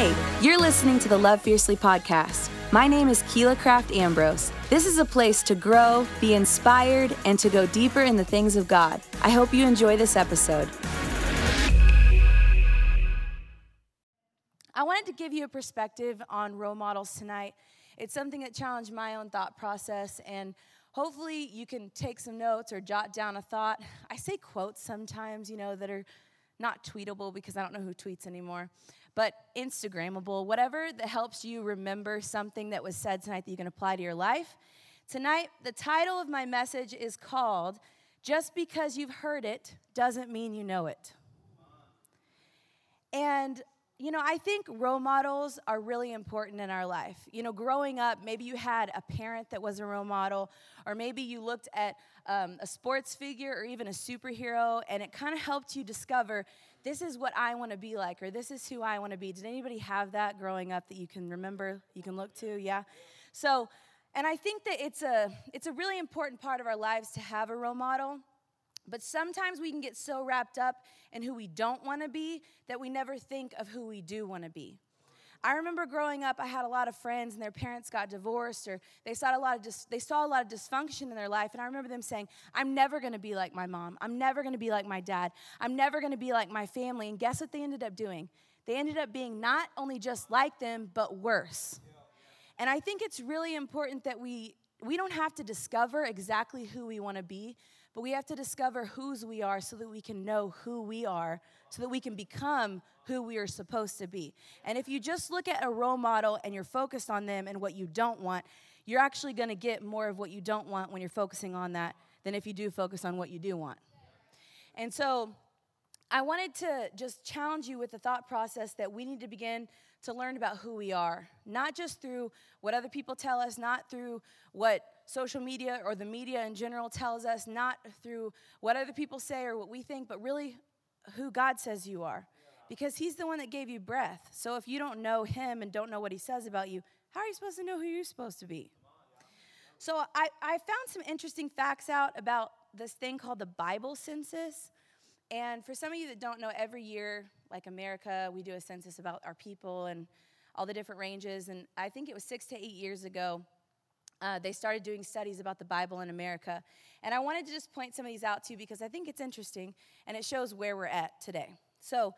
Hey, you're listening to the Love Fiercely podcast. My name is Keela Craft Ambrose. This is a place to grow, be inspired, and to go deeper in the things of God. I hope you enjoy this episode. I wanted to give you a perspective on role models tonight. It's something that challenged my own thought process, and hopefully you can take some notes or jot down a thought. I say quotes sometimes, you know, that are not tweetable because I don't know who tweets anymore, but Instagrammable, whatever that helps you remember something that was said tonight that you can apply to your life. Tonight, the title of my message is called Just Because You've Heard It Doesn't Mean You Know It. And you know, I think role models are really important in our life. You know, growing up, maybe you had a parent that was a role model, or maybe you looked at um, a sports figure or even a superhero, and it kind of helped you discover this is what I want to be like, or this is who I want to be. Did anybody have that growing up that you can remember, you can look to? Yeah. So, and I think that it's a it's a really important part of our lives to have a role model. But sometimes we can get so wrapped up in who we don't want to be that we never think of who we do want to be. I remember growing up, I had a lot of friends and their parents got divorced or they saw a lot of dis- they saw a lot of dysfunction in their life and I remember them saying, "I'm never going to be like my mom. I'm never going to be like my dad. I'm never going to be like my family." And guess what they ended up doing? They ended up being not only just like them, but worse. And I think it's really important that we we don't have to discover exactly who we want to be, but we have to discover whose we are so that we can know who we are, so that we can become who we are supposed to be. And if you just look at a role model and you're focused on them and what you don't want, you're actually going to get more of what you don't want when you're focusing on that than if you do focus on what you do want. And so I wanted to just challenge you with the thought process that we need to begin to learn about who we are, not just through what other people tell us, not through what social media or the media in general tells us, not through what other people say or what we think, but really who God says you are. Because He's the one that gave you breath. So if you don't know Him and don't know what He says about you, how are you supposed to know who you're supposed to be? So I, I found some interesting facts out about this thing called the Bible census. And for some of you that don't know, every year, like America, we do a census about our people and all the different ranges. And I think it was six to eight years ago, uh, they started doing studies about the Bible in America. And I wanted to just point some of these out to you because I think it's interesting and it shows where we're at today. So,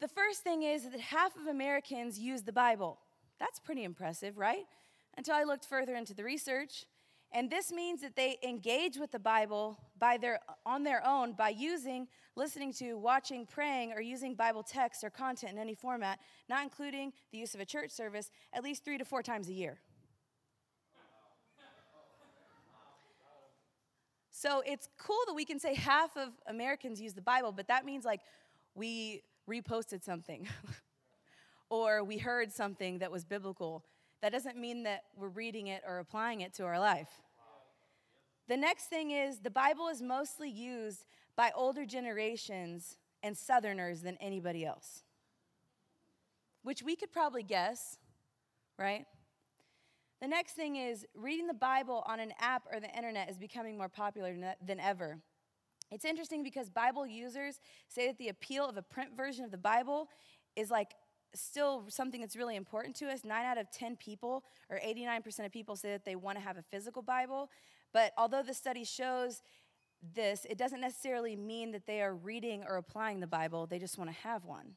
the first thing is that half of Americans use the Bible. That's pretty impressive, right? Until I looked further into the research. And this means that they engage with the Bible by their, on their own by using, listening to, watching, praying, or using Bible text or content in any format, not including the use of a church service, at least three to four times a year. So it's cool that we can say half of Americans use the Bible, but that means like we reposted something or we heard something that was biblical. That doesn't mean that we're reading it or applying it to our life. The next thing is the Bible is mostly used by older generations and Southerners than anybody else, which we could probably guess, right? The next thing is reading the Bible on an app or the internet is becoming more popular than ever. It's interesting because Bible users say that the appeal of a print version of the Bible is like still something that's really important to us. Nine out of 10 people, or 89% of people, say that they want to have a physical Bible. But although the study shows this, it doesn't necessarily mean that they are reading or applying the Bible, they just want to have one.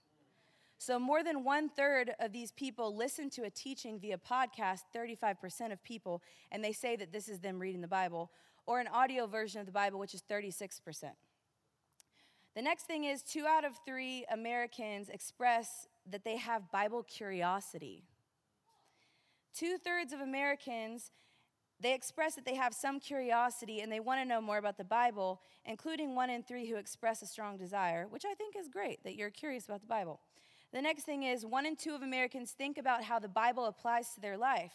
So, more than one third of these people listen to a teaching via podcast, 35% of people, and they say that this is them reading the Bible, or an audio version of the Bible, which is 36%. The next thing is two out of three Americans express that they have Bible curiosity. Two thirds of Americans they express that they have some curiosity and they want to know more about the Bible, including one in three who express a strong desire, which I think is great that you're curious about the Bible. The next thing is one in two of Americans think about how the Bible applies to their life.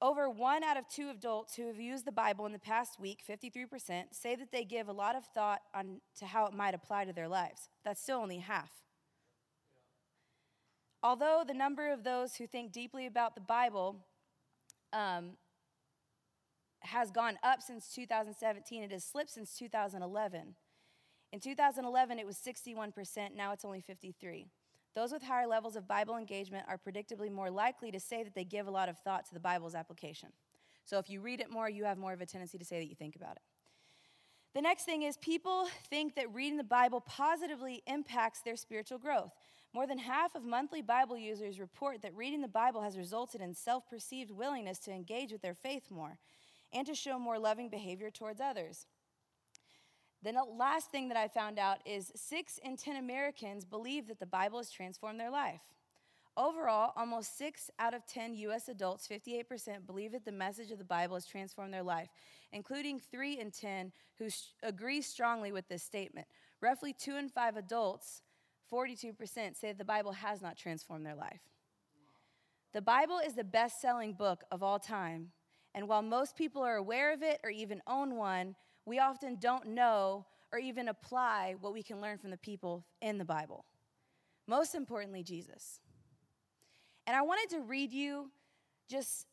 Over one out of two adults who have used the Bible in the past week, 53%, say that they give a lot of thought on, to how it might apply to their lives. That's still only half. Although the number of those who think deeply about the Bible um, has gone up since 2017, it has slipped since 2011. In 2011, it was 61%, now it's only 53. Those with higher levels of Bible engagement are predictably more likely to say that they give a lot of thought to the Bible's application. So if you read it more, you have more of a tendency to say that you think about it. The next thing is people think that reading the Bible positively impacts their spiritual growth. More than half of monthly Bible users report that reading the Bible has resulted in self perceived willingness to engage with their faith more and to show more loving behavior towards others. Then the last thing that I found out is six in 10 Americans believe that the Bible has transformed their life. Overall, almost six out of 10 U.S. adults, 58%, believe that the message of the Bible has transformed their life, including three in 10 who sh- agree strongly with this statement. Roughly two in five adults, 42%, say the Bible has not transformed their life. The Bible is the best selling book of all time, and while most people are aware of it or even own one, we often don't know or even apply what we can learn from the people in the Bible. Most importantly, Jesus. And I wanted to read you just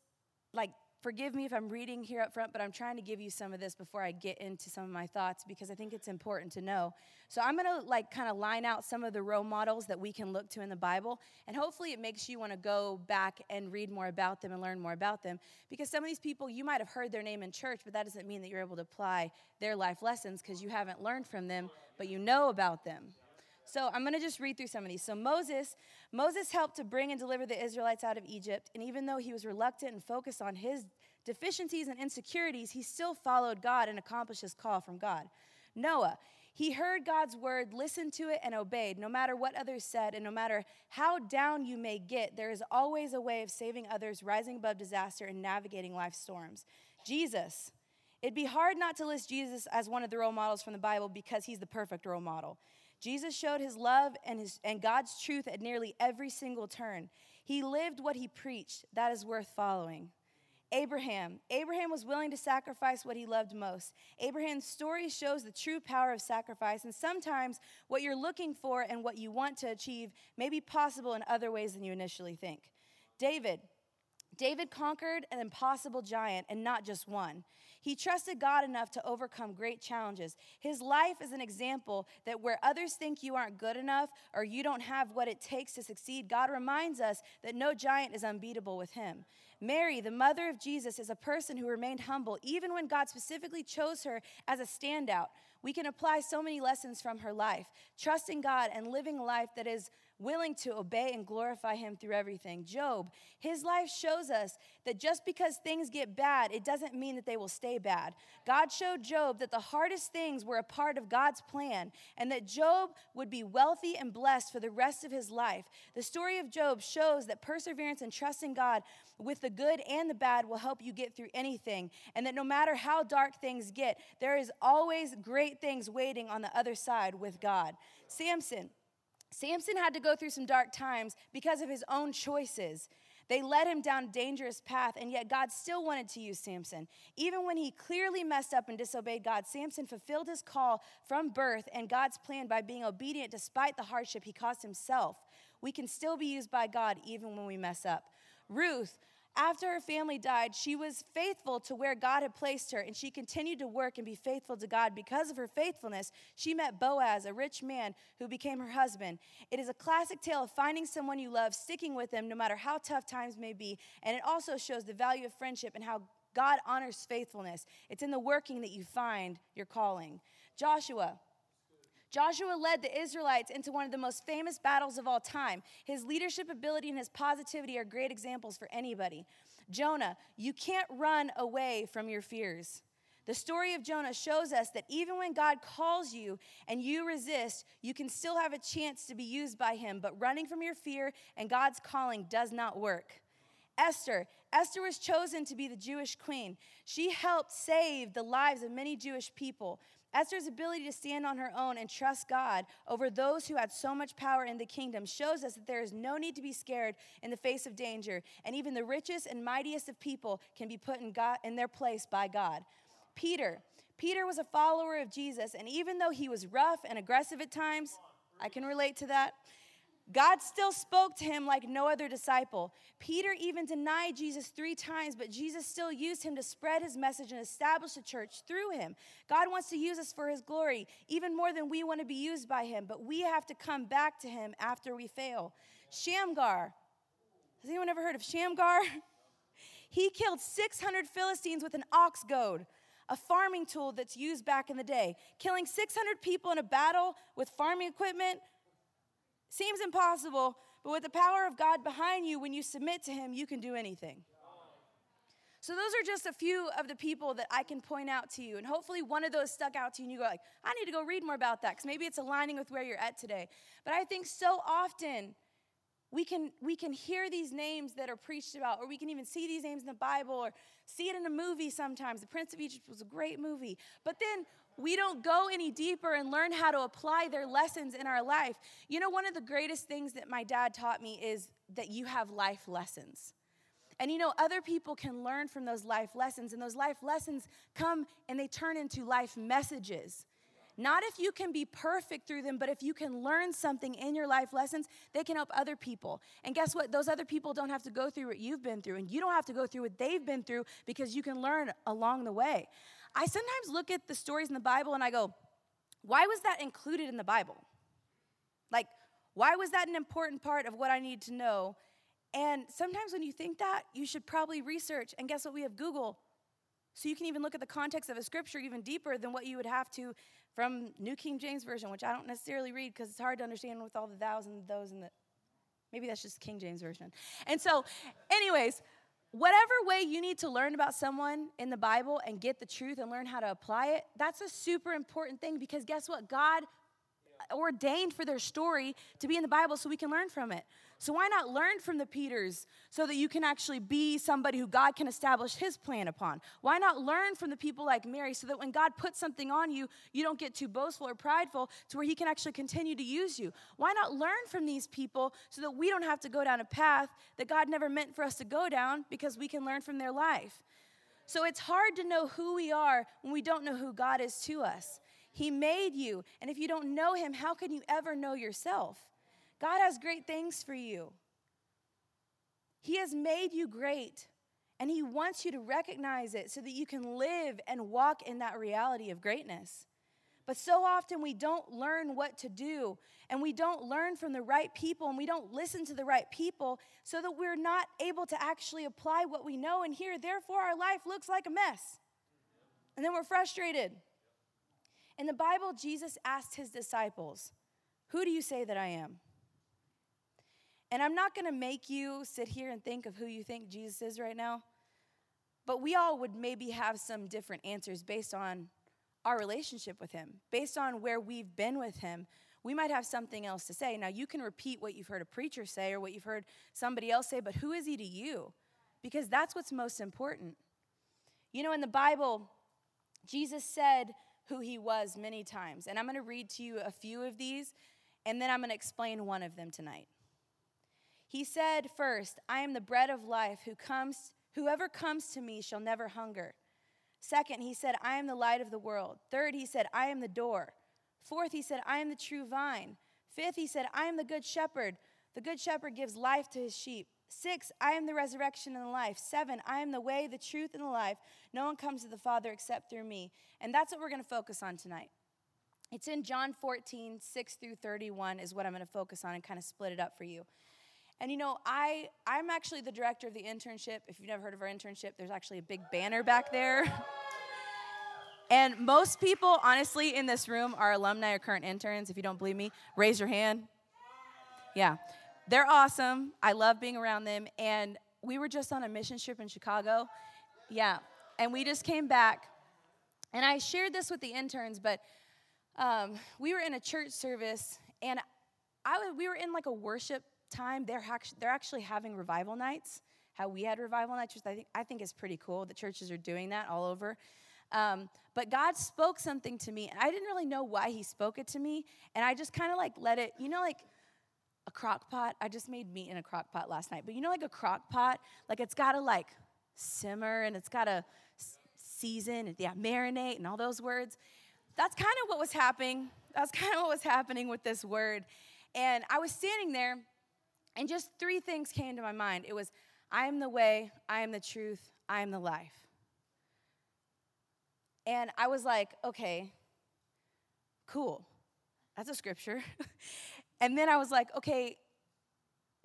like, forgive me if I'm reading here up front, but I'm trying to give you some of this before I get into some of my thoughts because I think it's important to know. So I'm going to like kind of line out some of the role models that we can look to in the Bible, and hopefully it makes you want to go back and read more about them and learn more about them because some of these people you might have heard their name in church, but that doesn't mean that you're able to apply their life lessons because you haven't learned from them, but you know about them. So I'm going to just read through some of these. So Moses, Moses helped to bring and deliver the Israelites out of Egypt, and even though he was reluctant and focused on his deficiencies and insecurities, he still followed God and accomplished his call from God. Noah, he heard God's word, listened to it, and obeyed. No matter what others said, and no matter how down you may get, there is always a way of saving others, rising above disaster, and navigating life's storms. Jesus, it'd be hard not to list Jesus as one of the role models from the Bible because he's the perfect role model. Jesus showed his love and, his, and God's truth at nearly every single turn. He lived what he preached. That is worth following. Abraham. Abraham was willing to sacrifice what he loved most. Abraham's story shows the true power of sacrifice, and sometimes what you're looking for and what you want to achieve may be possible in other ways than you initially think. David. David conquered an impossible giant and not just one. He trusted God enough to overcome great challenges. His life is an example that where others think you aren't good enough or you don't have what it takes to succeed, God reminds us that no giant is unbeatable with him. Mary, the mother of Jesus, is a person who remained humble even when God specifically chose her as a standout. We can apply so many lessons from her life, trusting God and living a life that is willing to obey and glorify him through everything. Job, his life shows us that just because things get bad, it doesn't mean that they will stay bad. God showed Job that the hardest things were a part of God's plan and that Job would be wealthy and blessed for the rest of his life. The story of Job shows that perseverance and trusting God with the good and the bad will help you get through anything, and that no matter how dark things get, there is always great things waiting on the other side with God. Samson, Samson had to go through some dark times because of his own choices. They led him down a dangerous path, and yet God still wanted to use Samson. Even when he clearly messed up and disobeyed God, Samson fulfilled his call from birth and God's plan by being obedient despite the hardship he caused himself. We can still be used by God even when we mess up. Ruth, after her family died, she was faithful to where God had placed her, and she continued to work and be faithful to God. Because of her faithfulness, she met Boaz, a rich man who became her husband. It is a classic tale of finding someone you love, sticking with them no matter how tough times may be, and it also shows the value of friendship and how God honors faithfulness. It's in the working that you find your calling. Joshua, Joshua led the Israelites into one of the most famous battles of all time. His leadership ability and his positivity are great examples for anybody. Jonah, you can't run away from your fears. The story of Jonah shows us that even when God calls you and you resist, you can still have a chance to be used by him, but running from your fear and God's calling does not work. Esther. Esther was chosen to be the Jewish queen. She helped save the lives of many Jewish people. Esther's ability to stand on her own and trust God over those who had so much power in the kingdom shows us that there is no need to be scared in the face of danger, and even the richest and mightiest of people can be put in, God, in their place by God. Peter. Peter was a follower of Jesus, and even though he was rough and aggressive at times, I can relate to that. God still spoke to him like no other disciple. Peter even denied Jesus three times, but Jesus still used him to spread his message and establish the church through him. God wants to use us for his glory, even more than we want to be used by him, but we have to come back to him after we fail. Shamgar. Has anyone ever heard of Shamgar? He killed 600 Philistines with an ox goad, a farming tool that's used back in the day. Killing 600 people in a battle with farming equipment seems impossible, but with the power of God behind you, when you submit to Him, you can do anything. So those are just a few of the people that I can point out to you. And hopefully one of those stuck out to you and you go like, I need to go read more about that because maybe it's aligning with where you're at today. But I think so often we can, we can hear these names that are preached about, or we can even see these names in the Bible, or see it in a movie sometimes. The Prince of Egypt was a great movie. But then we don't go any deeper and learn how to apply their lessons in our life. You know, one of the greatest things that my dad taught me is that you have life lessons. And you know, other people can learn from those life lessons, and those life lessons come and they turn into life messages. Not if you can be perfect through them, but if you can learn something in your life lessons, they can help other people. And guess what? Those other people don't have to go through what you've been through, and you don't have to go through what they've been through because you can learn along the way. I sometimes look at the stories in the Bible and I go, why was that included in the Bible? Like, why was that an important part of what I need to know? And sometimes when you think that, you should probably research. And guess what? We have Google. So you can even look at the context of a scripture even deeper than what you would have to from New King James Version, which I don't necessarily read because it's hard to understand with all the thous and those and the. Maybe that's just King James Version. And so, anyways, whatever way you need to learn about someone in the Bible and get the truth and learn how to apply it, that's a super important thing because guess what? God ordained for their story to be in the Bible so we can learn from it. So why not learn from the Peters so that you can actually be somebody who God can establish his plan upon? Why not learn from the people like Mary so that when God puts something on you, you don't get too boastful or prideful to where he can actually continue to use you? Why not learn from these people so that we don't have to go down a path that God never meant for us to go down because we can learn from their life? So it's hard to know who we are when we don't know who God is to us. He made you, and if you don't know him, how can you ever know yourself? God has great things for you. He has made you great, and He wants you to recognize it so that you can live and walk in that reality of greatness. But so often we don't learn what to do, and we don't learn from the right people, and we don't listen to the right people, so that we're not able to actually apply what we know and hear. Therefore, our life looks like a mess. And then we're frustrated. In the Bible, Jesus asked his disciples, Who do you say that I am? And I'm not going to make you sit here and think of who you think Jesus is right now, but we all would maybe have some different answers based on our relationship with Him, based on where we've been with Him. We might have something else to say. Now, you can repeat what you've heard a preacher say or what you've heard somebody else say, but who is He to you? Because that's what's most important. You know, in the Bible, Jesus said who He was many times. And I'm going to read to you a few of these, and then I'm going to explain one of them tonight. He said first, I am the bread of life who comes whoever comes to me shall never hunger. Second, he said, I am the light of the world. Third, he said, I am the door. Fourth, he said, I am the true vine. Fifth, he said, I am the good shepherd. The good shepherd gives life to his sheep. Six, I am the resurrection and the life. Seven, I am the way, the truth, and the life. No one comes to the Father except through me. And that's what we're going to focus on tonight. It's in John 14, 6 through 31 is what I'm going to focus on and kind of split it up for you. And you know, I I'm actually the director of the internship. If you've never heard of our internship, there's actually a big banner back there. and most people, honestly, in this room are alumni or current interns. If you don't believe me, raise your hand. Yeah. They're awesome. I love being around them. And we were just on a mission trip in Chicago. Yeah. And we just came back. And I shared this with the interns, but um, we were in a church service, and I, we were in like a worship time, they're, actually, they're actually having revival nights. How we had revival nights, which I think, I think is pretty cool. The churches are doing that all over. Um, but God spoke something to me, and I didn't really know why He spoke it to me. And I just kind of like let it, you know, like a crock pot. I just made meat in a crock pot last night. But you know, like a crock pot, like it's got to like simmer and it's got to season and yeah, marinate and all those words. That's kind of what was happening. That's kind of what was happening with this word. And I was standing there, and just three things came to my mind. It was, I am the way, I am the truth, I am the life. And I was like, okay, cool. That's a scripture. and then I was like, okay,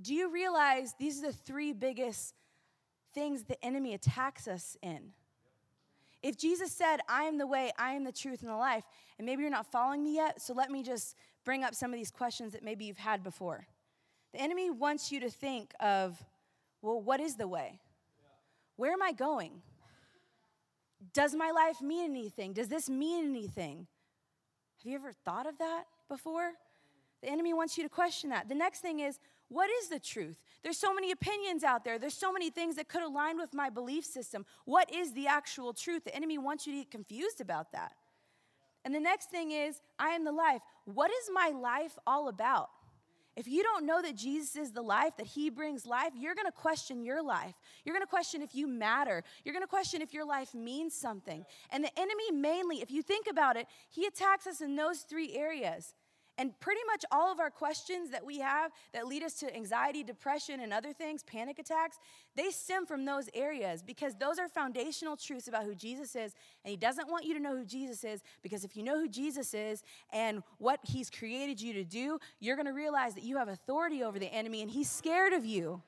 do you realize these are the three biggest things the enemy attacks us in? If Jesus said, I am the way, I am the truth, and the life, and maybe you're not following me yet, so let me just bring up some of these questions that maybe you've had before. The enemy wants you to think of, well, what is the way? Where am I going? Does my life mean anything? Does this mean anything? Have you ever thought of that before? The enemy wants you to question that. The next thing is, what is the truth? There's so many opinions out there. There's so many things that could align with my belief system. What is the actual truth? The enemy wants you to get confused about that. And the next thing is, I am the life. What is my life all about? If you don't know that Jesus is the life, that He brings life, you're gonna question your life. You're gonna question if you matter. You're gonna question if your life means something. And the enemy, mainly, if you think about it, he attacks us in those three areas. And pretty much all of our questions that we have that lead us to anxiety, depression, and other things, panic attacks, they stem from those areas because those are foundational truths about who Jesus is. And He doesn't want you to know who Jesus is because if you know who Jesus is and what He's created you to do, you're going to realize that you have authority over the enemy and He's scared of you.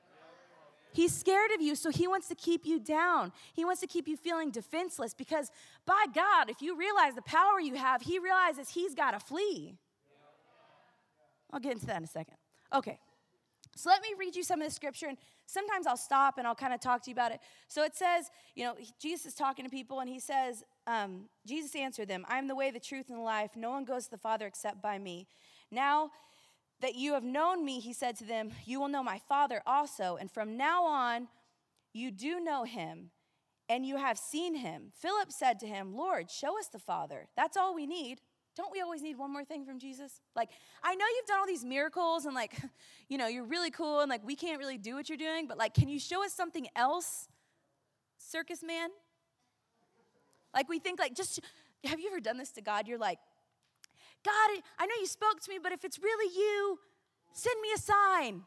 He's scared of you, so he wants to keep you down. He wants to keep you feeling defenseless because, by God, if you realize the power you have, he realizes he's got to flee. I'll get into that in a second. Okay. So let me read you some of the scripture, and sometimes I'll stop and I'll kind of talk to you about it. So it says, you know, Jesus is talking to people, and he says, um, Jesus answered them, I am the way, the truth, and the life. No one goes to the Father except by me. Now that you have known me, he said to them, you will know my Father also. And from now on, you do know him, and you have seen him. Philip said to him, Lord, show us the Father. That's all we need. Don't we always need one more thing from Jesus? Like, I know you've done all these miracles and, like, you know, you're really cool and, like, we can't really do what you're doing, but, like, can you show us something else, circus man? Like, we think, like, just, have you ever done this to God? You're like, God, I know you spoke to me, but if it's really you, send me a sign.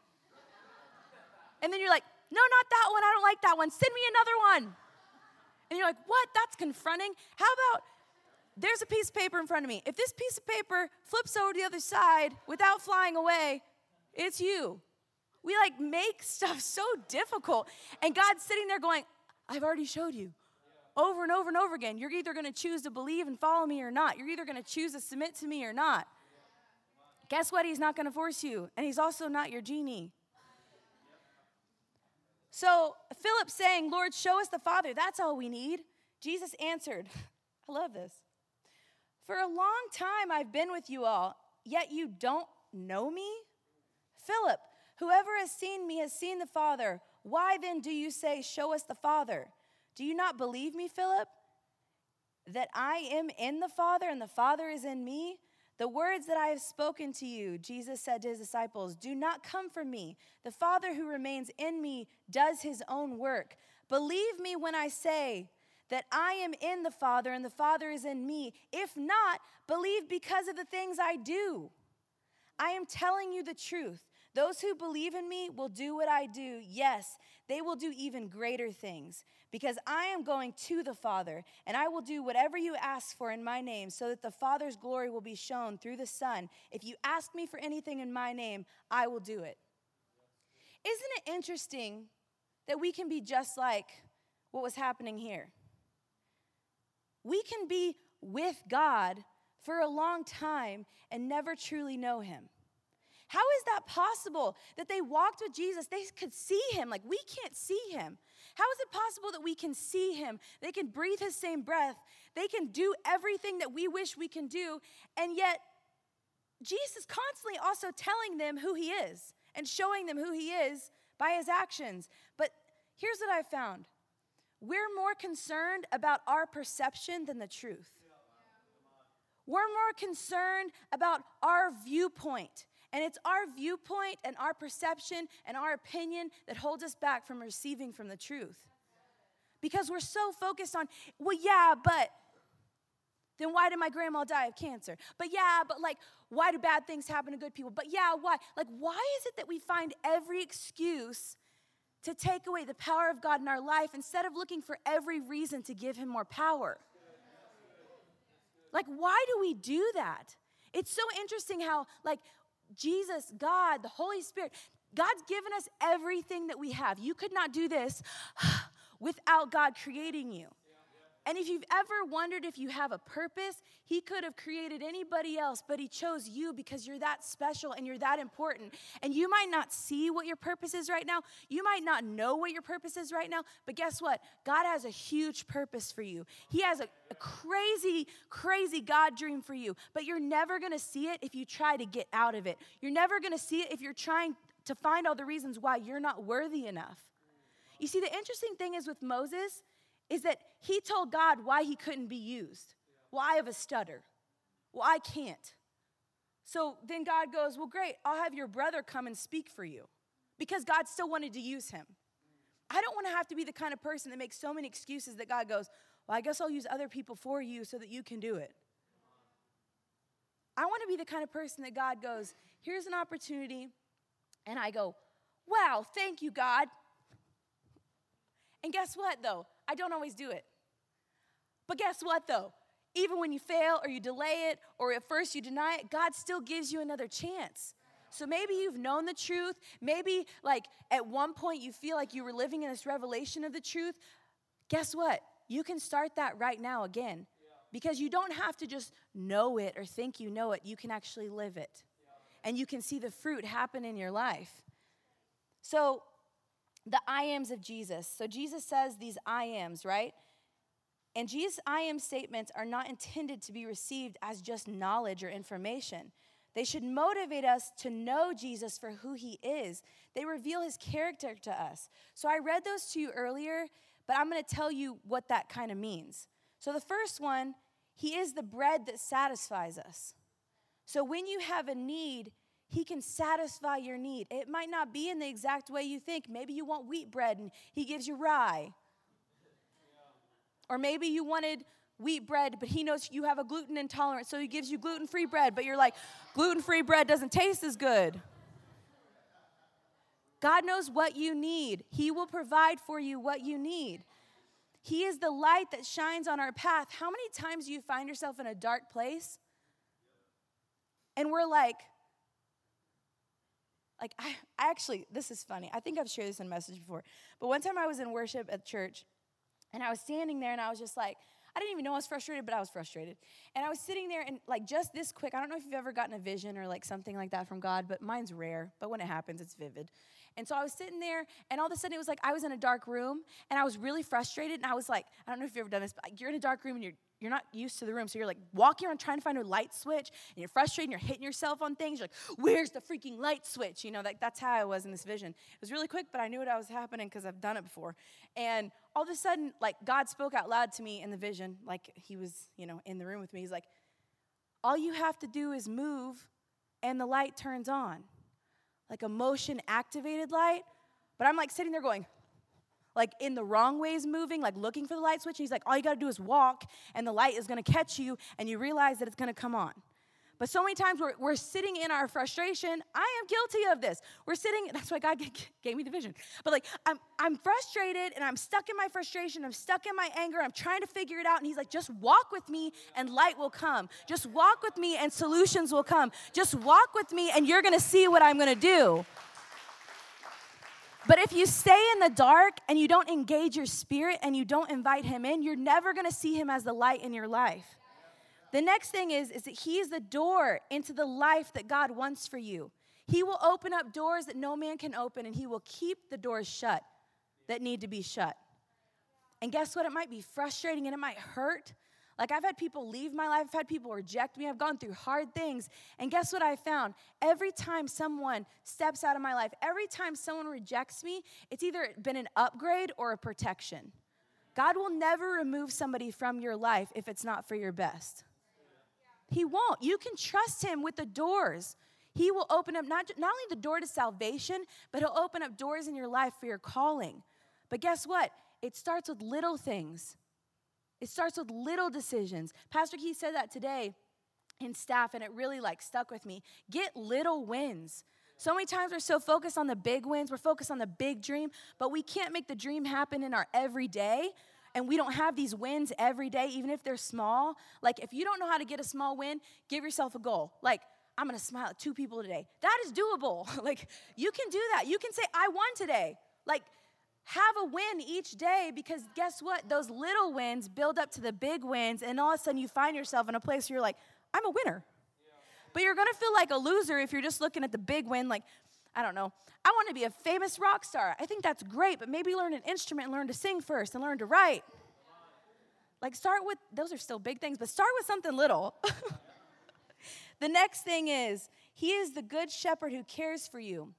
And then you're like, no, not that one. I don't like that one. Send me another one. And you're like, what? That's confronting. How about there's a piece of paper in front of me. If this piece of paper flips over to the other side without flying away, it's you. We like make stuff so difficult. And God's sitting there going, I've already showed you over and over and over again. You're either going to choose to believe and follow me or not. You're either going to choose to submit to me or not. Guess what? He's not going to force you. And he's also not your genie. So Philip saying, Lord, show us the Father. That's all we need. Jesus answered, I love this. For a long time I've been with you all, yet you don't know me? Philip, whoever has seen me has seen the Father. Why then do you say, Show us the Father? Do you not believe me, Philip? That I am in the Father and the Father is in me? The words that I have spoken to you, Jesus said to his disciples, do not come from me. The Father who remains in me does his own work. Believe me when I say, that I am in the Father and the Father is in me. If not, believe because of the things I do. I am telling you the truth. Those who believe in me will do what I do. Yes, they will do even greater things because I am going to the Father and I will do whatever you ask for in my name so that the Father's glory will be shown through the Son. If you ask me for anything in my name, I will do it. Isn't it interesting that we can be just like what was happening here? We can be with God for a long time and never truly know Him. How is that possible that they walked with Jesus? They could see him, like we can't see him. How is it possible that we can see him? They can breathe his same breath. They can do everything that we wish we can do. And yet, Jesus constantly also telling them who he is and showing them who he is by his actions. But here's what I found we're more concerned about our perception than the truth. We're more concerned about our viewpoint. And it's our viewpoint and our perception and our opinion that holds us back from receiving from the truth. Because we're so focused on, well, yeah, but Then why did my grandma die of cancer? But yeah, but like, why do bad things happen to good people? But yeah, why? Like, why is it that we find every excuse to take away the power of God in our life instead of looking for every reason to give Him more power? Like, why do we do that? It's so interesting how, like, Jesus, God, the Holy Spirit, God's given us everything that we have. You could not do this without God creating you. And if you've ever wondered if you have a purpose, He could have created anybody else, but He chose you because you're that special and you're that important. And you might not see what your purpose is right now. You might not know what your purpose is right now, but guess what? God has a huge purpose for you. He has a, a crazy, crazy God dream for you, but you're never gonna see it if you try to get out of it. You're never gonna see it if you're trying to find all the reasons why you're not worthy enough. You see, the interesting thing is with Moses, is that he told God why he couldn't be used. Well, I a stutter. Well, I can't. So then God goes, Well, great, I'll have your brother come and speak for you because God still wanted to use him. I don't want to have to be the kind of person that makes so many excuses that God goes, Well, I guess I'll use other people for you so that you can do it. I want to be the kind of person that God goes, Here's an opportunity. And I go, Wow, thank you, God. And guess what, though? I don't always do it. But guess what, though? Even when you fail or you delay it or at first you deny it, God still gives you another chance. So maybe you've known the truth. Maybe, like, at one point you feel like you were living in this revelation of the truth. Guess what? You can start that right now again because you don't have to just know it or think you know it. You can actually live it. And you can see the fruit happen in your life. So the I ams of Jesus. So Jesus says these I ams, right? And Jesus' I am statements are not intended to be received as just knowledge or information. They should motivate us to know Jesus for who he is. They reveal his character to us. So I read those to you earlier, but I'm going to tell you what that kind of means. So the first one, he is the bread that satisfies us. So when you have a need, he can satisfy your need. It might not be in the exact way you think. Maybe you want wheat bread and He gives you rye. Or maybe you wanted wheat bread, but He knows you have a gluten intolerance, so He gives you gluten free bread. But you're like, gluten free bread doesn't taste as good. God knows what you need, He will provide for you what you need. He is the light that shines on our path. How many times do you find yourself in a dark place? And we're like, like I, I actually this is funny i think i've shared this in a message before but one time i was in worship at church and i was standing there and i was just like i didn't even know i was frustrated but i was frustrated and i was sitting there and like just this quick i don't know if you've ever gotten a vision or like something like that from god but mine's rare but when it happens it's vivid and so i was sitting there and all of a sudden it was like i was in a dark room and i was really frustrated and i was like i don't know if you've ever done this but you're in a dark room and you're you're not used to the room. So you're like walking around trying to find a light switch and you're frustrated and you're hitting yourself on things. You're like, where's the freaking light switch? You know, like that's how I was in this vision. It was really quick, but I knew what was happening because I've done it before. And all of a sudden, like God spoke out loud to me in the vision, like he was, you know, in the room with me. He's like, all you have to do is move and the light turns on. Like a motion activated light. But I'm like sitting there going, like in the wrong ways moving, like looking for the light switch. And he's like, all you got to do is walk, and the light is going to catch you, and you realize that it's going to come on. But so many times we're, we're sitting in our frustration. I am guilty of this. We're sitting, that's why God gave me the vision. But like, I'm, I'm frustrated and I'm stuck in my frustration. I'm stuck in my anger. I'm trying to figure it out. And He's like, just walk with me and light will come. Just walk with me and solutions will come. Just walk with me and you're gonna see what I'm gonna do. But if you stay in the dark and you don't engage your spirit and you don't invite him in, you're never going to see him as the light in your life. The next thing is, is that he is the door into the life that God wants for you. He will open up doors that no man can open, and he will keep the doors shut that need to be shut. And guess what? It might be frustrating and it might hurt, like, I've had people leave my life, I've had people reject me, I've gone through hard things. And guess what I found? Every time someone steps out of my life, every time someone rejects me, it's either been an upgrade or a protection. God will never remove somebody from your life if it's not for your best. He won't. You can trust Him with the doors. He will open up not, not only the door to salvation, but He'll open up doors in your life for your calling. But guess what? It starts with little things. It starts with little decisions. Pastor Keith said that today in staff, and it really like stuck with me. Get little wins. So many times we're so focused on the big wins, we're focused on the big dream, but we can't make the dream happen in our everyday. And we don't have these wins every day, even if they're small. Like, if you don't know how to get a small win, give yourself a goal. Like, I'm gonna smile at two people today. That is doable. like, you can do that. You can say, I won today. Like, have a win each day because guess what? Those little wins build up to the big wins, and all of a sudden you find yourself in a place where you're like, I'm a winner. But you're gonna feel like a loser if you're just looking at the big win, like, I don't know. I want to be a famous rock star. I think that's great, but maybe learn an instrument learn to sing first and learn to write. Like, start with, those are still big things, but start with something little. the next thing is, He is the good shepherd who cares for you.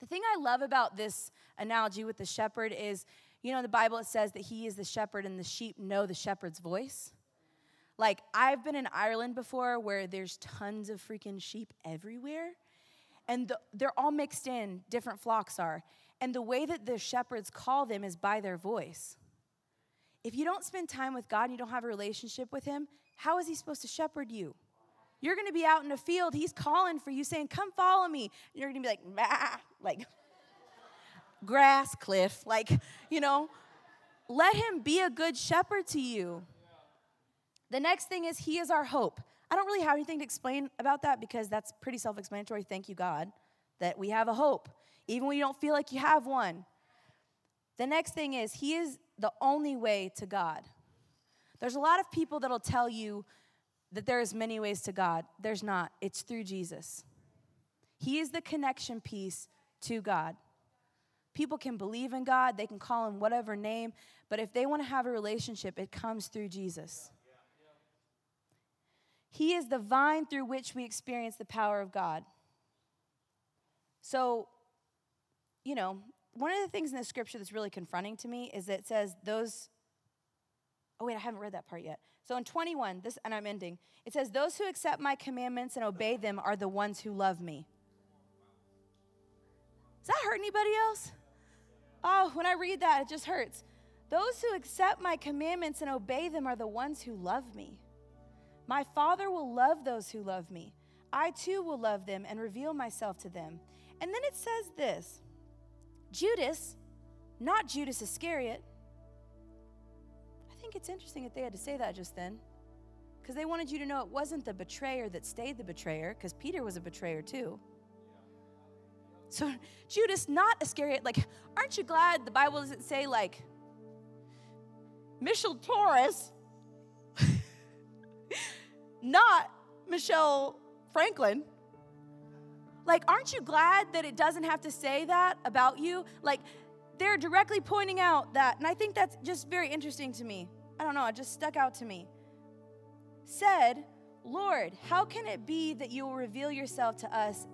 The thing I love about this analogy with the shepherd is, you know, in the Bible it says that He is the shepherd and the sheep know the shepherd's voice. Like, I've been in Ireland before where there's tons of freaking sheep everywhere, and the, they're all mixed in, different flocks are. And the way that the shepherds call them is by their voice. If you don't spend time with God and you don't have a relationship with Him, how is He supposed to shepherd you? You're gonna be out in a field, He's calling for you, saying, Come follow me. And you're gonna be like, bah, like grass, cliff, like, you know, let Him be a good shepherd to you. The next thing is, He is our hope. I don't really have anything to explain about that because that's pretty self explanatory. Thank you, God, that we have a hope, even when you don't feel like you have one. The next thing is, He is the only way to God. There's a lot of people that'll tell you that there's many ways to God. There's not, it's through Jesus. He is the connection piece to God. People can believe in God, they can call him whatever name, but if they want to have a relationship, it comes through Jesus. He is the vine through which we experience the power of God. So, you know, one of the things in the scripture that's really confronting to me is that it says those Oh wait, I haven't read that part yet. So in 21, this and I'm ending. It says those who accept my commandments and obey them are the ones who love me. Does that hurt anybody else? Oh, when I read that, it just hurts. Those who accept my commandments and obey them are the ones who love me. My Father will love those who love me. I too will love them and reveal myself to them. And then it says this Judas, not Judas Iscariot. I think it's interesting that they had to say that just then because they wanted you to know it wasn't the betrayer that stayed the betrayer, because Peter was a betrayer too. So, Judas, not Iscariot, like, aren't you glad the Bible doesn't say, like, Michelle Torres not Michelle Franklin. Like, aren't you glad that it doesn't have to say that about you? Like, they're directly pointing out that, and I think that's just very interesting to me. I don't know, it just stuck out to me. Said, Lord, how can it be that you will reveal yourself to us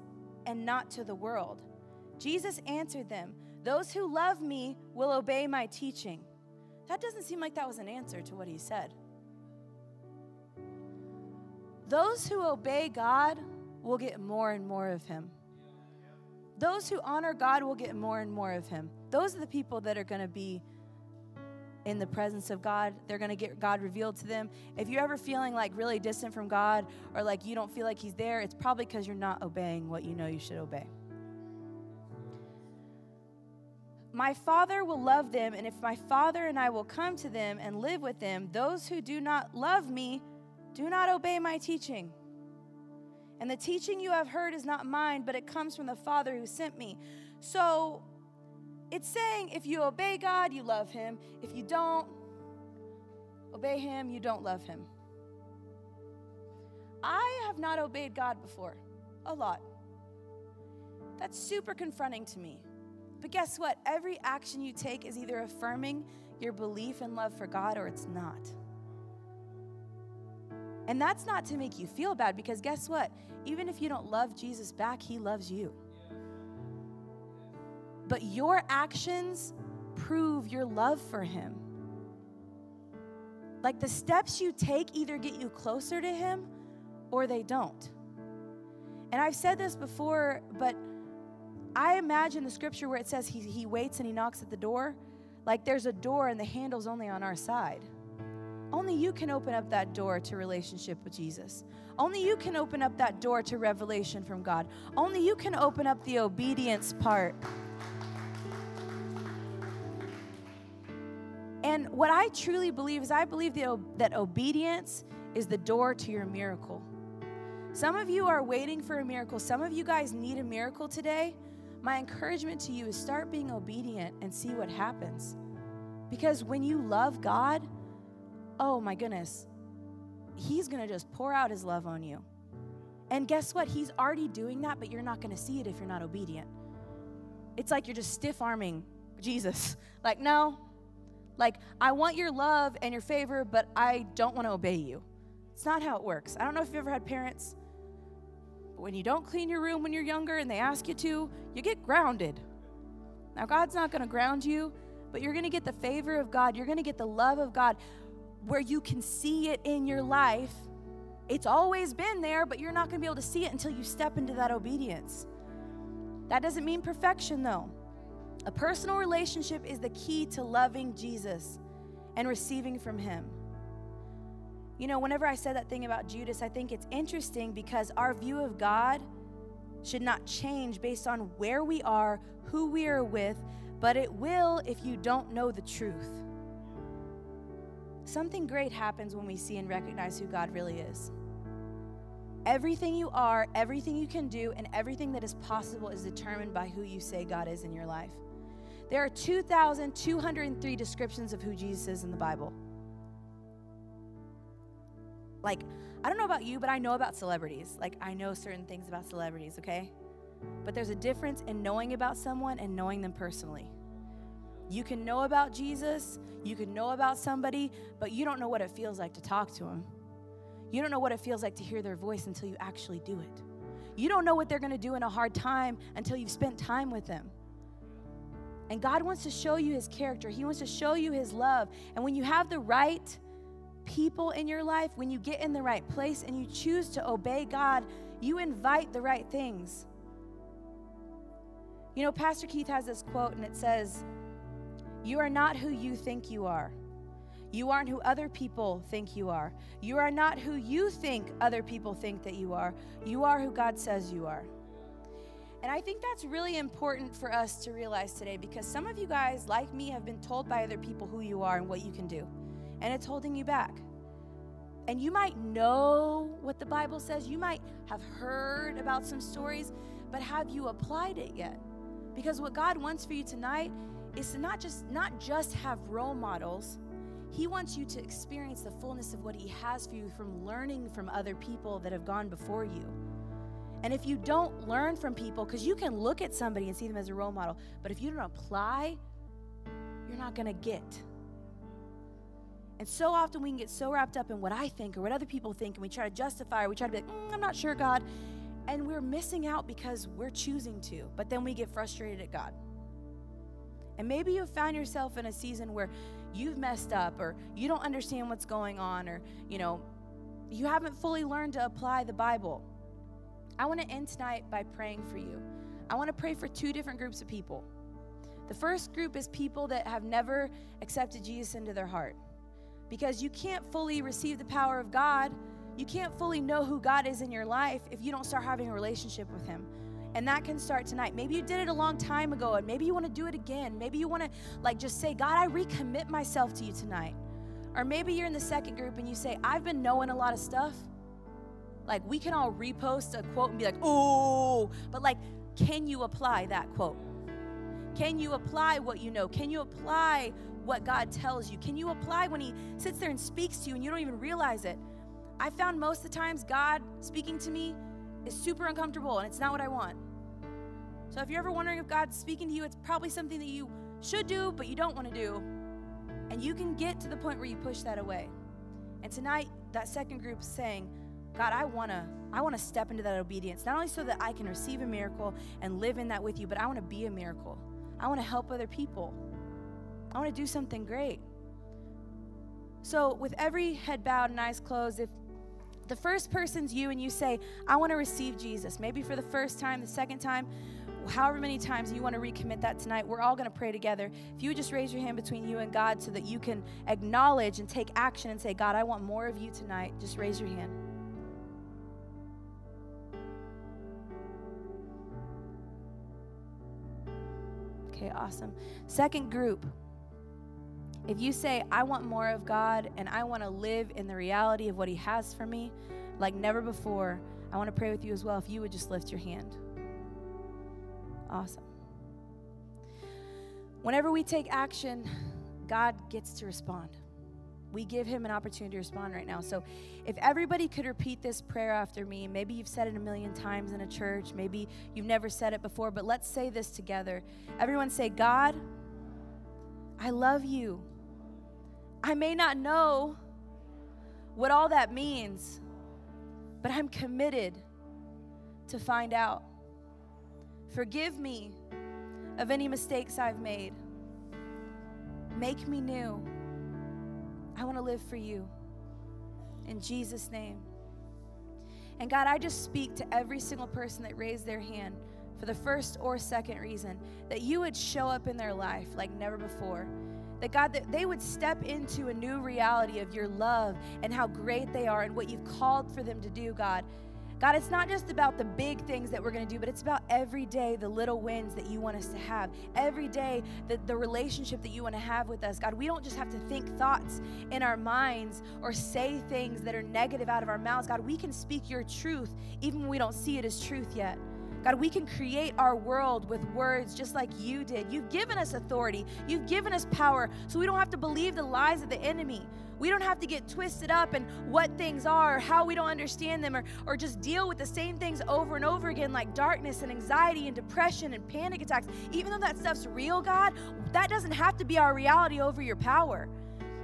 and not to the world? Jesus answered them, Those who love me will obey my teaching. That doesn't seem like that was an answer to what he said. Those who obey God will get more and more of Him. Those who honor God will get more and more of Him. Those are the people that are going to be in the presence of God. They're going to get God revealed to them. If you're ever feeling like really distant from God or like you don't feel like He's there, it's probably because you're not obeying what you know you should obey. My Father will love them, and if my Father and I will come to them and live with them, those who do not love me do not obey my teaching. And the teaching you have heard is not mine, but it comes from the Father who sent me. So it's saying if you obey God, you love him. If you don't obey him, you don't love him. I have not obeyed God before, a lot. That's super confronting to me. But guess what? Every action you take is either affirming your belief and love for God or it's not. And that's not to make you feel bad because guess what? Even if you don't love Jesus back, he loves you. But your actions prove your love for him. Like the steps you take either get you closer to him or they don't. And I've said this before, but I imagine the scripture where it says he, he waits and he knocks at the door. Like there's a door and the handle's only on our side. Only you can open up that door to relationship with Jesus. Only you can open up that door to revelation from God. Only you can open up the obedience part. What I truly believe is I believe that, that obedience is the door to your miracle. Some of you are waiting for a miracle. Some of you guys need a miracle today. My encouragement to you is start being obedient and see what happens. Because when you love God, oh my goodness, He's gonna just pour out His love on you. And guess what? He's already doing that, but you're not gonna see it if you're not obedient. It's like you're just stiff arming Jesus. Like, no, like, I want your love and your favor, but I don't wanna obey you. It's not how it works. I don't know if you've ever had parents, but when you don't clean your room when you're younger and they ask you to, you get grounded. Now, God's not gonna ground you, but you're gonna get the favor of God, you're gonna get the love of God where you can see it in your life. It's always been there, but you're not going to be able to see it until you step into that obedience. That doesn't mean perfection, though. A personal relationship is the key to loving Jesus and receiving from Him. You know, whenever I said that thing about Judas, I think it's interesting because our view of God should not change based on where we are, who we are with, but it will if you don't know the truth. Something great happens when we see and recognize who God really is. Everything you are, everything you can do, and everything that is possible is determined by who you say God is in your life. There are 2,203 descriptions of who Jesus is in the Bible. Like, I don't know about you, but I know about celebrities. Like, I know certain things about celebrities, okay? But there's a difference in knowing about someone and knowing them personally. You can know about Jesus, you can know about somebody, but you don't know what it feels like to talk to them. You don't know what it feels like to hear their voice until you actually do it. You don't know what they're to do in a hard time until you've spent time with them. And God wants to show you his character. He wants to show you his love. And when you have the right people in your life, when you get in the right place and you choose to obey God, you invite the right things. You know, Pastor Keith has this quote, and it says, you are not who you think you are. You aren't who other people think you are. You are not who you think other people think that you are. You are who God says you are. And I think that's really important for us to realize today because some of you guys, like me, have been told by other people who you are and what you can do. And it's holding you back. And you might know what the Bible says, you might have heard about some stories, but have you applied it yet? Because what God wants for you tonight is to not just not just have role models he wants you to experience the fullness of what he has for you from learning from other people that have gone before you and if you don't learn from people because you can look at somebody and see them as a role model but if you don't apply you're not going to get. And so often we can get so wrapped up in what i think or what other people think and we try to justify or we try to be like mm, i'm not sure god. And we're missing out because we're choosing to but then we get frustrated at god. And maybe you've found yourself in a season where you've messed up or you don't understand what's going on or, you know, you haven't fully learned to apply the Bible. I want to end tonight by praying for you. I want to pray for two different groups of people. The first group is people that have never accepted Jesus into their heart. Because you can't fully receive the power of God, you can't fully know who God is in your life if you don't start having a relationship with Him. And that can start tonight. Maybe you did it a long time ago and maybe you want to do it again. Maybe you want to like just say, "God, I recommit myself to you tonight." Or maybe you're in the second group and you say, "I've been knowing a lot of stuff." Like we can all repost a quote and be like, "Oh," but like can you apply that quote? Can you apply what you know? Can you apply what God tells you? Can you apply when He sits there and speaks to you and you don't even realize it? I found most of the times God speaking to me is super uncomfortable and it's not what I want. So if you're ever wondering if God's speaking to you, it's probably something that you should do, but you don't want to do. And you can get to the point where you push that away. And tonight, that second group is saying, God, I want to I want to step into that obedience, not only so that I can receive a miracle and live in that with you, but I want to be a miracle. I want to help other people. I want to do something great. So, with every head bowed and eyes closed, if the first person's you and you say, I want to receive Jesus, maybe for the first time, the second time, however many times you want to recommit that tonight, we're all going to pray together. If you would just raise your hand between you and God so that you can acknowledge and take action and say, God, I want more of you tonight, just raise your hand. Okay, awesome. Second group. If you say, I want more of God and I want to live in the reality of what He has for me like never before, I want to pray with you as well. If you would just lift your hand. Awesome. Whenever we take action, God gets to respond. We give him an opportunity to respond right now. So, if everybody could repeat this prayer after me, maybe you've said it a million times in a church, maybe you've never said it before, but let's say this together. Everyone say, God, I love you. I may not know what all that means, but I'm committed to find out. Forgive me of any mistakes I've made. Make me new. I want to live for you. In Jesus' name. And God, I just speak to every single person that raised their hand for the first or second reason that you would show up in their life like never before. That God, that they would step into a new reality of your love and how great they are and what you've called for them to do, God. God, it's not just about the big things that we're going to do, but it's about every day the little wins that you want us to have. Every day the, the relationship that you want to have with us. God, we don't just have to think thoughts in our minds or say things that are negative out of our mouths. God, we can speak your truth even when we don't see it as truth yet. God, we can create our world with words just like you did. You've given us authority, you've given us power, so we don't have to believe the lies of the enemy. We don't have to get twisted up in what things are, how we don't understand them, or, or just deal with the same things over and over again, like darkness and anxiety and depression and panic attacks. Even though that stuff's real, God, that doesn't have to be our reality over your power.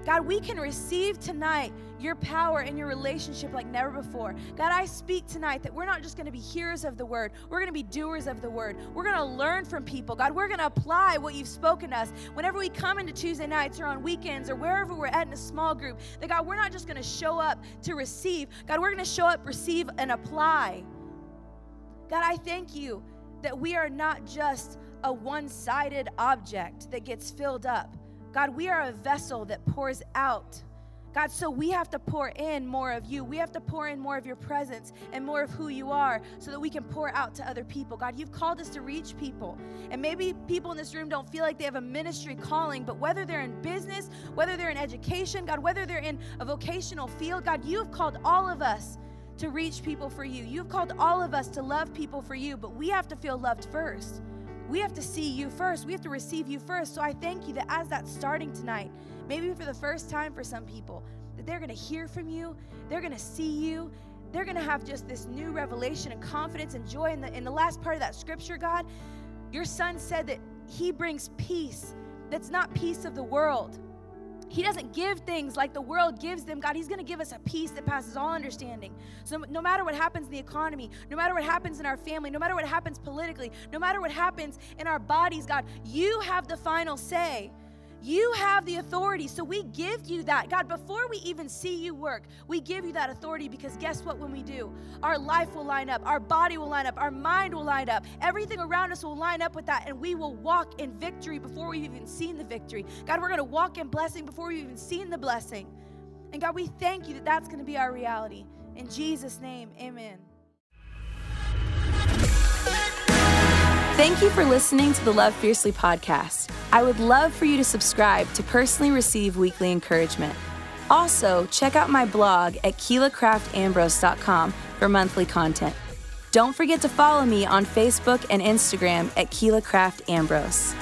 God, we can receive tonight your power and your relationship like never before. God, I speak tonight that we're not just going to be hearers of the word, we're going to be doers of the word. We're going to learn from people. God, we're going to apply what you've spoken to us. Whenever we come into Tuesday nights or on weekends or wherever we're at in a small group, that God, we're not just going to show up to receive. God, we're going to show up, receive, and apply. God, I thank you that we are not just a one sided object that gets filled up God, we are a vessel that pours out. God, so we have to pour in more of you. We have to pour in more of your presence and more of who you are so that we can pour out to other people. God, you've called us to reach people. And maybe people in this room don't feel like they have a ministry calling, but whether they're in business, whether they're in education, God, whether they're in a vocational field, God, you have called all of us to reach people for you. You've called all of us to love people for you, but we have to feel loved first we have to see you first. We have to receive you first. So I thank you that as that's starting tonight, maybe for the first time for some people, that they're going to hear from you, they're going to see you, they're going to have just this new revelation and confidence and joy. In the, in the last part of that scripture, God, your son said that he brings peace that's not peace of the world. He doesn't give things like the world gives them. God, He's going to give us a peace that passes all understanding. So, no matter what happens in the economy, no matter what happens in our family, no matter what happens politically, no matter what happens in our bodies, God, you have the final say. You have the authority. So we give you that. God, before we even see you work, we give you that authority because guess what? When we do, our life will line up, our body will line up, our mind will line up, everything around us will line up with that, and we will walk in victory before we've even seen the victory. God, we're going to walk in blessing before we've even seen the blessing. And God, we thank you that that's going to be our reality. In Jesus' name, amen. Thank you for listening to the Love Fiercely podcast. I would love for you to subscribe to personally receive weekly encouragement. Also, check out my blog at KeilaCraftAmbrose.com for monthly content. Don't forget to follow me on Facebook and Instagram at Keila Craft Ambrose.